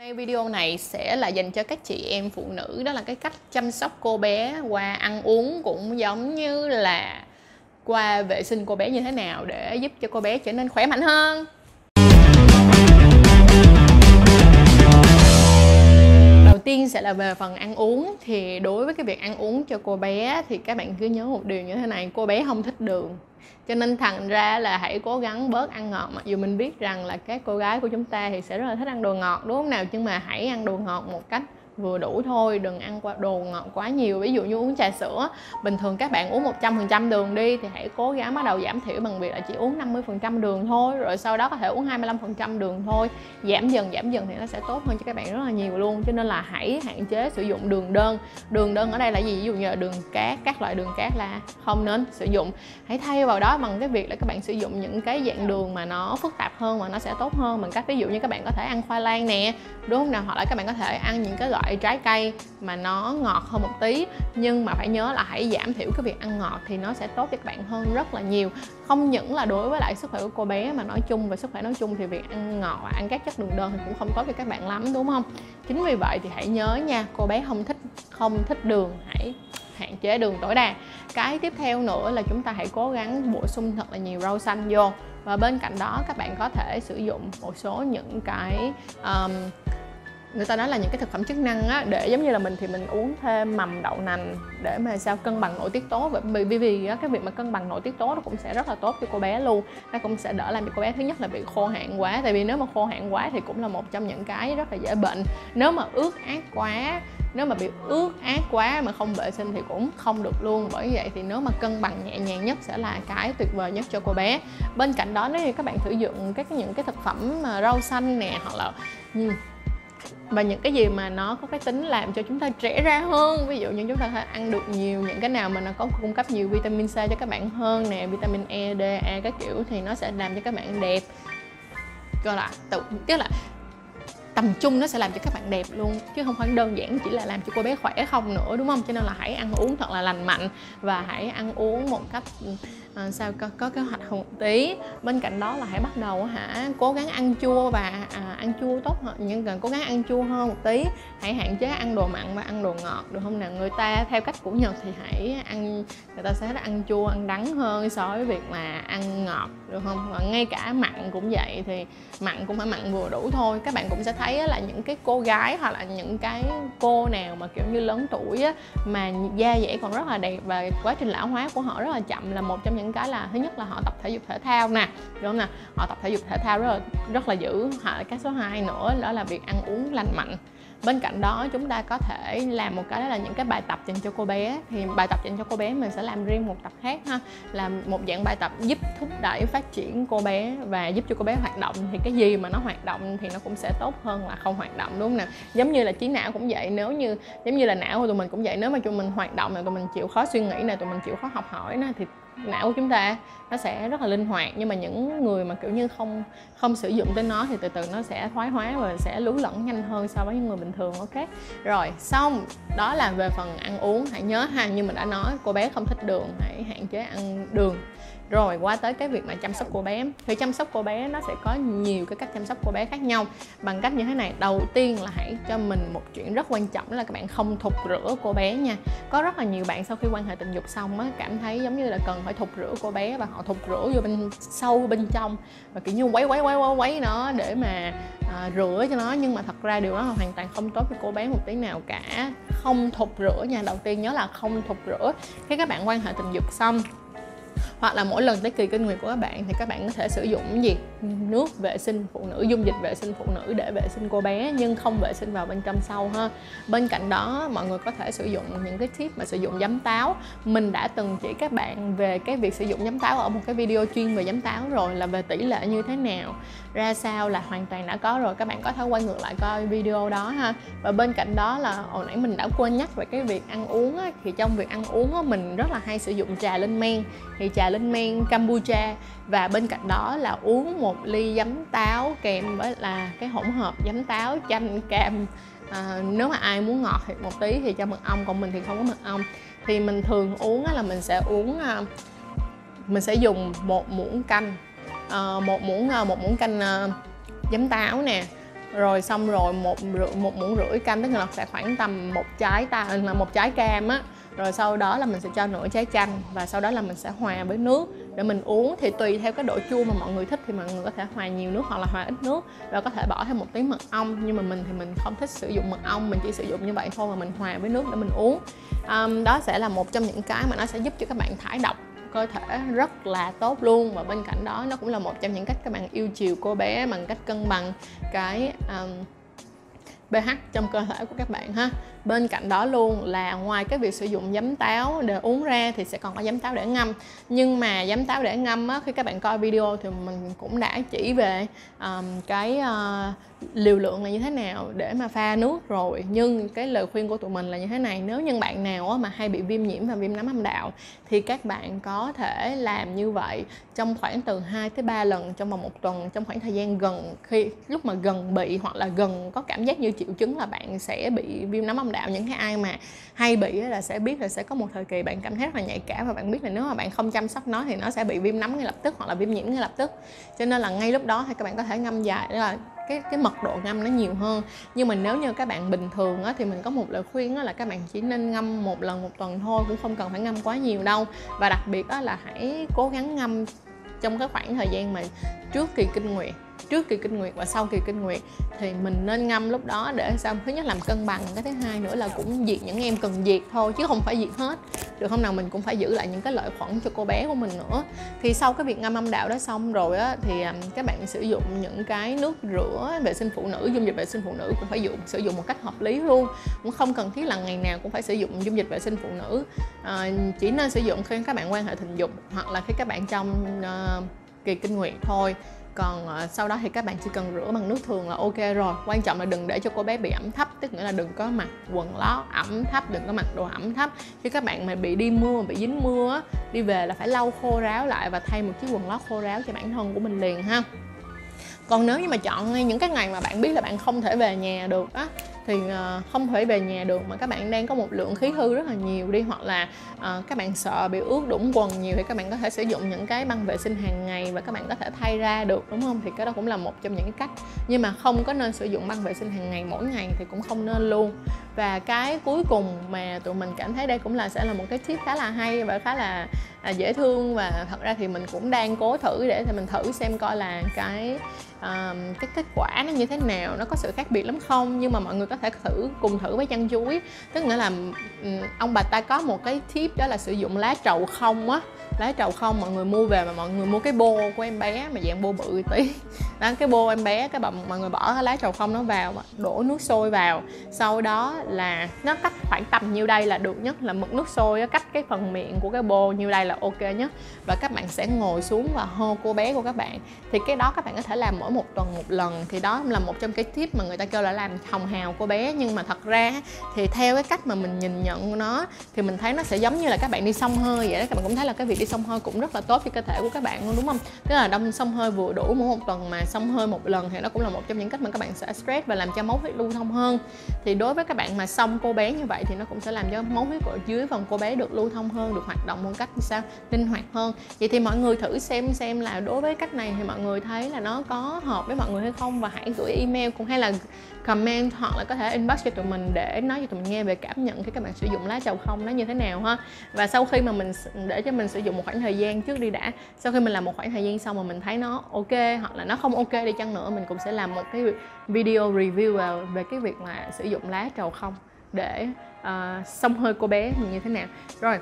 Nay video này sẽ là dành cho các chị em phụ nữ đó là cái cách chăm sóc cô bé qua ăn uống cũng giống như là qua vệ sinh cô bé như thế nào để giúp cho cô bé trở nên khỏe mạnh hơn. Là về phần ăn uống thì đối với cái việc ăn uống cho cô bé thì các bạn cứ nhớ một điều như thế này, cô bé không thích đường. Cho nên thành ra là hãy cố gắng bớt ăn ngọt mặc dù mình biết rằng là các cô gái của chúng ta thì sẽ rất là thích ăn đồ ngọt đúng không nào? Nhưng mà hãy ăn đồ ngọt một cách vừa đủ thôi, đừng ăn qua đồ ngọt quá nhiều. Ví dụ như uống trà sữa, bình thường các bạn uống 100% đường đi thì hãy cố gắng bắt đầu giảm thiểu bằng việc là chỉ uống 50% đường thôi, rồi sau đó có thể uống 25% đường thôi. Giảm dần giảm dần thì nó sẽ tốt hơn cho các bạn rất là nhiều luôn. Cho nên là hãy hạn chế sử dụng đường đơn. Đường đơn ở đây là gì? Ví dụ như là đường cát, các loại đường cát là không nên sử dụng. Hãy thay vào đó bằng cái việc là các bạn sử dụng những cái dạng đường mà nó phức tạp hơn mà nó sẽ tốt hơn bằng cách ví dụ như các bạn có thể ăn khoai lang nè, đúng không nào? Hoặc là các bạn có thể ăn những cái loại loại trái cây mà nó ngọt hơn một tí. Nhưng mà phải nhớ là hãy giảm thiểu cái việc ăn ngọt thì nó sẽ tốt cho các bạn hơn rất là nhiều. Không những là đối với lại sức khỏe của cô bé mà nói chung về sức khỏe nói chung thì việc ăn ngọt và ăn các chất đường đơn thì cũng không tốt cho các bạn lắm đúng không? Chính vì vậy thì hãy nhớ nha cô bé không thích không thích đường hãy hạn chế đường tối đa. Cái tiếp theo nữa là chúng ta hãy cố gắng bổ sung thật là nhiều rau xanh vô. Và bên cạnh đó các bạn có thể sử dụng một số những cái um, người ta nói là những cái thực phẩm chức năng á để giống như là mình thì mình uống thêm mầm đậu nành để mà sao cân bằng nội tiết tố. Bởi vì vì á, cái việc mà cân bằng nội tiết tố nó cũng sẽ rất là tốt cho cô bé luôn. Nó cũng sẽ đỡ làm cho cô bé thứ nhất là bị khô hạn quá tại vì nếu mà khô hạn quá thì cũng là một trong những cái rất là dễ bệnh. Nếu mà ướt át quá nếu mà bị ướt át quá mà không vệ sinh thì cũng không được luôn. Bởi vậy thì nếu mà cân bằng nhẹ nhàng nhất sẽ là cái tuyệt vời nhất cho cô bé. Bên cạnh đó nếu như các bạn sử dụng các những cái thực phẩm mà rau xanh nè hoặc là và những cái gì mà nó có cái tính làm cho chúng ta trẻ ra hơn ví dụ như chúng ta có thể ăn được nhiều những cái nào mà nó có cung cấp nhiều vitamin C cho các bạn hơn nè vitamin E, D, A các kiểu thì nó sẽ làm cho các bạn đẹp. Gọi là tự tức là tầm trung nó sẽ làm cho các bạn đẹp luôn chứ không phải đơn giản chỉ là làm cho cô bé khỏe không nữa đúng không? Cho nên là hãy ăn uống thật là lành mạnh và hãy ăn uống một cách à, sao có, có kế hoạch một tí. Bên cạnh đó là hãy bắt đầu hả cố gắng ăn chua và à, ăn chua tốt hơn nhưng cần cố gắng ăn chua hơn một tí. Hãy hạn chế ăn đồ mặn và ăn đồ ngọt được không nào người ta theo cách của nhật thì hãy ăn người ta sẽ ăn chua ăn đắng hơn so với việc mà ăn ngọt được không? Và ngay cả mặn cũng vậy thì mặn cũng phải mặn vừa đủ thôi. Các bạn cũng sẽ thấy là những cái cô gái hoặc là những cái cô nào mà kiểu như lớn tuổi mà da dẻ còn rất là đẹp và quá trình lão hóa của họ rất là chậm là một trong những cái là thứ nhất là họ tập thể dục thể thao nè, đúng không nè? Họ tập thể dục thể thao rất là rất là dữ. Họ, cái số 2 nữa đó là việc ăn uống lành mạnh. Bên cạnh đó, chúng ta có thể làm một cái đó là những cái bài tập dành cho cô bé. Thì bài tập dành cho cô bé mình sẽ làm riêng một tập khác ha. Là một dạng bài tập giúp thúc đẩy phát triển cô bé và giúp cho cô bé hoạt động. Thì cái gì mà nó hoạt động thì nó cũng sẽ tốt hơn là không hoạt động, đúng không nè? Giống như là trí não cũng vậy. Nếu như, giống như là não của tụi mình cũng vậy. Nếu mà tụi mình hoạt động là tụi mình chịu khó suy nghĩ này tụi mình chịu khó học hỏi nè, thì não của chúng ta, nó sẽ rất là linh hoạt. Nhưng mà những người mà, kiểu như, không không sử dụng tới nó thì từ từ nó sẽ thoái hóa và sẽ lú lẫn nhanh hơn so với những người bình thường, ok? Rồi, xong, đó là về phần ăn uống. Hãy nhớ ha, như mình đã nói, cô bé không thích đường, hãy hạn chế ăn đường rồi qua tới cái việc mà chăm sóc cô bé. Thì chăm sóc cô bé nó sẽ có nhiều cái cách chăm sóc cô bé khác nhau. Bằng cách như thế này đầu tiên là hãy cho mình một chuyện rất quan trọng là các bạn không thục rửa cô bé nha. Có rất là nhiều bạn sau khi quan hệ tình dục xong á cảm thấy giống như là cần phải thục rửa cô bé và họ thục rửa vô bên sâu bên trong. Và kiểu như quấy quấy quấy quấy quấy nó để mà à, rửa cho nó. Nhưng mà thật ra điều đó là hoàn toàn không tốt cho cô bé một tí nào cả. Không thục rửa nha. Đầu tiên nhớ là không thục rửa. Khi các bạn quan hệ tình dục xong hoặc là mỗi lần tới kỳ kinh nguyệt của các bạn thì các bạn có thể sử dụng gì? Nước vệ sinh phụ nữ dung dịch vệ sinh phụ nữ để vệ sinh cô bé nhưng không vệ sinh vào bên trong sâu ha. Bên cạnh đó mọi người có thể sử dụng những cái tip mà sử dụng giấm táo. Mình đã từng chỉ các bạn về cái việc sử dụng giấm táo ở một cái video chuyên về giấm táo rồi là về tỷ lệ như thế nào. Ra sao là hoàn toàn đã có rồi các bạn có thể quay ngược lại coi video đó ha. Và bên cạnh đó là hồi nãy mình đã quên nhắc về cái việc ăn uống á, thì trong việc ăn uống á, mình rất là hay sử dụng trà lên men. Thì trà lên men Campuchia. Và bên cạnh đó là uống một ly giấm táo kèm với là cái hỗn hợp giấm táo chanh cam à, nếu mà ai muốn ngọt thì một tí thì cho mật ong còn mình thì không có mật ong. Thì mình thường uống là mình sẽ uống à, mình sẽ dùng một muỗng canh. À, một muỗng à, một muỗng canh giấm táo nè. Rồi xong rồi một rưỡi một muỗng rưỡi canh tức là sẽ khoảng tầm một trái ta là một trái cam á rồi sau đó là mình sẽ cho nửa trái chanh và sau đó là mình sẽ hòa với nước để mình uống. Thì tùy theo cái độ chua mà mọi người thích thì mọi người có thể hòa nhiều nước hoặc là hòa ít nước và có thể bỏ thêm một tí mật ong. Nhưng mà mình thì mình không thích sử dụng mật ong mình chỉ sử dụng như vậy thôi mà mình hòa với nước để mình uống. Um, đó sẽ là một trong những cái mà nó sẽ giúp cho các bạn thải độc cơ thể rất là tốt luôn. Và bên cạnh đó nó cũng là một trong những cách các bạn yêu chiều cô bé bằng cách cân bằng cái um, pH trong cơ thể của các bạn ha bên cạnh đó luôn là ngoài cái việc sử dụng giấm táo để uống ra thì sẽ còn có giấm táo để ngâm. Nhưng mà giấm táo để ngâm á, khi các bạn coi video thì mình cũng đã chỉ về um, cái uh, liều lượng là như thế nào để mà pha nước rồi. Nhưng cái lời khuyên của tụi mình là như thế này nếu như bạn nào mà hay bị viêm nhiễm và viêm nấm âm đạo thì các bạn có thể làm như vậy trong khoảng từ 2 tới 3 lần trong vòng một tuần trong khoảng thời gian gần khi lúc mà gần bị hoặc là gần có cảm giác như triệu chứng là bạn sẽ bị viêm nấm âm đạo những cái ai mà hay bị là sẽ biết là sẽ có một thời kỳ bạn cảm thấy rất là nhạy cảm và bạn biết là nếu mà bạn không chăm sóc nó thì nó sẽ bị viêm nấm ngay lập tức hoặc là viêm nhiễm ngay lập tức. Cho nên là ngay lúc đó thì các bạn có thể ngâm dài đó là cái cái mật độ ngâm nó nhiều hơn. Nhưng mà nếu như các bạn bình thường á, thì mình có một lời khuyên đó là các bạn chỉ nên ngâm một lần một tuần thôi cũng không cần phải ngâm quá nhiều đâu. Và đặc biệt đó là hãy cố gắng ngâm trong cái khoảng thời gian mà trước kỳ kinh nguyệt trước kỳ kinh nguyệt và sau kỳ kinh nguyệt thì mình nên ngâm lúc đó để sao? Thứ nhất làm cân bằng cái thứ hai nữa là cũng diệt những em cần diệt thôi chứ không phải diệt hết. Được không nào? Mình cũng phải giữ lại những cái lợi khuẩn cho cô bé của mình nữa. Thì sau cái việc ngâm âm đạo đó xong rồi á thì à, các bạn sử dụng những cái nước rửa vệ sinh phụ nữ dung dịch vệ sinh phụ nữ cũng phải dùng sử dụng một cách hợp lý luôn. Cũng không cần thiết là ngày nào cũng phải sử dụng dung dịch vệ sinh phụ nữ. À, chỉ nên sử dụng khi các bạn quan hệ tình dục hoặc là khi các bạn trong uh, kỳ kinh nguyệt thôi còn uh, sau đó thì các bạn chỉ cần rửa bằng nước thường là ok rồi. Quan trọng là đừng để cho cô bé bị ẩm thấp tức nghĩa là đừng có mặc quần lót ẩm thấp đừng có mặc đồ ẩm thấp. Khi các bạn mà bị đi mưa bị dính mưa đi về là phải lau khô ráo lại và thay một chiếc quần lót khô ráo cho bản thân của mình liền ha. Còn nếu như mà chọn ngay những cái ngày mà bạn biết là bạn không thể về nhà được á thì ờ, không thể về nhà được mà các bạn đang có một lượng khí hư rất là nhiều đi, hoặc là ờ, các bạn sợ bị ướt đũng quần nhiều thì các bạn có thể sử dụng những cái băng vệ sinh hàng ngày và các bạn có thể thay ra được, đúng không? Thì cái đó cũng là một trong những cái cách. Nhưng mà không có nên sử dụng băng vệ sinh hàng ngày mỗi ngày thì cũng không nên luôn và cái cuối cùng mà tụi mình cảm thấy đây cũng là sẽ là một cái tip khá là hay và khá là à, dễ thương. Và thật ra thì mình cũng đang cố thử để thì mình thử xem coi là cái um, cái kết quả nó như thế nào nó có sự khác biệt lắm không. Nhưng mà mọi người có thể thử cùng thử với chăn chuối. Tức nghĩa là um, ông bà ta có một cái tip đó là sử dụng lá trầu không á. Lá trầu không mọi người mua về mà mọi người mua cái bô của em bé mà dạng bô bự tí. Đó cái bô em bé cái bà mọi người bỏ cái lá trầu không nó vào đổ nước sôi vào. Sau đó là nó cách khoảng tầm nhiêu đây là được nhất, là mực nước sôi cách cái phần miệng của cái bô nhiêu đây là ok nhất. Và các bạn sẽ ngồi xuống và hô cô bé của các bạn. Thì cái đó các bạn có thể làm mỗi một tuần một lần. Thì đó là một trong cái tip mà người ta kêu là làm hồng hào cô bé. Nhưng mà thật ra thì theo cái cách mà mình nhìn nhận của nó, thì mình thấy nó sẽ giống như là các bạn đi sông hơi vậy đó. Các bạn cũng thấy là cái việc đi sông hơi cũng rất là tốt cho cơ thể của các bạn luôn, đúng không? Tức là đông sông hơi vừa đủ mỗi một tuần mà sông hơi một lần thì nó cũng là một trong những cách mà các bạn sẽ stress và làm cho máu huyết lưu thông hơn. Thì đối với các bạn mà xong cô bé như vậy thì nó cũng sẽ làm cho máu huyết ở dưới phần cô bé được lưu thông hơn, được hoạt động một cách như sao? Linh hoạt hơn. Vậy thì mọi người thử xem xem là đối với cách này thì mọi người thấy là nó có hợp với mọi người hay không? Và hãy gửi email cũng hay là comment hoặc là có thể inbox cho tụi mình để nói cho tụi mình nghe về cảm nhận khi các bạn sử dụng lá trầu không nó như thế nào ha. Và sau khi mà mình để cho mình sử dụng một khoảng thời gian trước đi đã, sau khi mình làm một khoảng thời gian xong mà mình thấy nó ok hoặc là nó không ok đi chăng nữa, mình cũng sẽ làm một cái video review về cái việc mà sử dụng lá trầu không để uh, xông hơi cô bé mình như thế nào? Rồi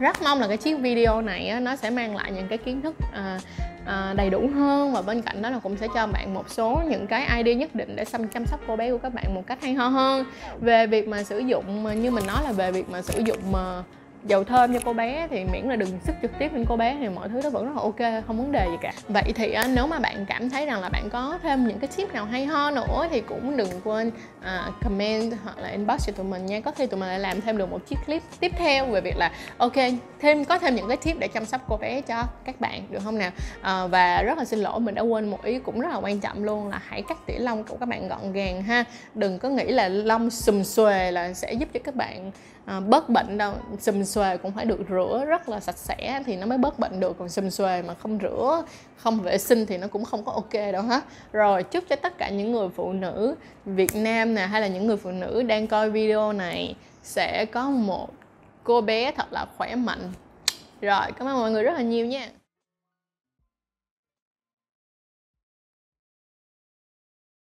rất mong là cái chiếc video này á, nó sẽ mang lại những cái kiến thức à, à, đầy đủ hơn và bên cạnh đó là cũng sẽ cho bạn một số những cái idea nhất định để xăm chăm sóc cô bé của các bạn một cách hay ho hơn. Về việc mà sử dụng như mình nói là về việc mà sử dụng mà dầu thơm cho cô bé thì miễn là đừng sức trực tiếp lên cô bé thì mọi thứ nó vẫn rất là ok không vấn đề gì cả. Vậy thì à, nếu mà bạn cảm thấy rằng là bạn có thêm những cái tip nào hay ho nữa thì cũng đừng quên uh, comment hoặc là inbox cho tụi mình nha. Có thể tụi mình lại làm thêm được một chiếc clip tiếp theo về việc là ok thêm có thêm những cái tip để chăm sóc cô bé cho các bạn được không nào? Uh, và rất là xin lỗi mình đã quên một ý cũng rất là quan trọng luôn là hãy cắt tỉa lông của các bạn gọn gàng ha. Đừng có nghĩ là lông xùm xuề là sẽ giúp cho các bạn Ờ, bớt bệnh đâu xùm xuề cũng phải được rửa rất là sạch sẽ thì nó mới bớt bệnh được. Còn xùm xuề mà không rửa, không vệ sinh thì nó cũng không có ok đâu hết. Rồi, chúc cho tất cả những người phụ nữ Việt Nam nè, hay là những người phụ nữ đang coi video này sẽ có một cô bé thật là khỏe mạnh. Rồi, cảm ơn mọi người rất là nhiều nha.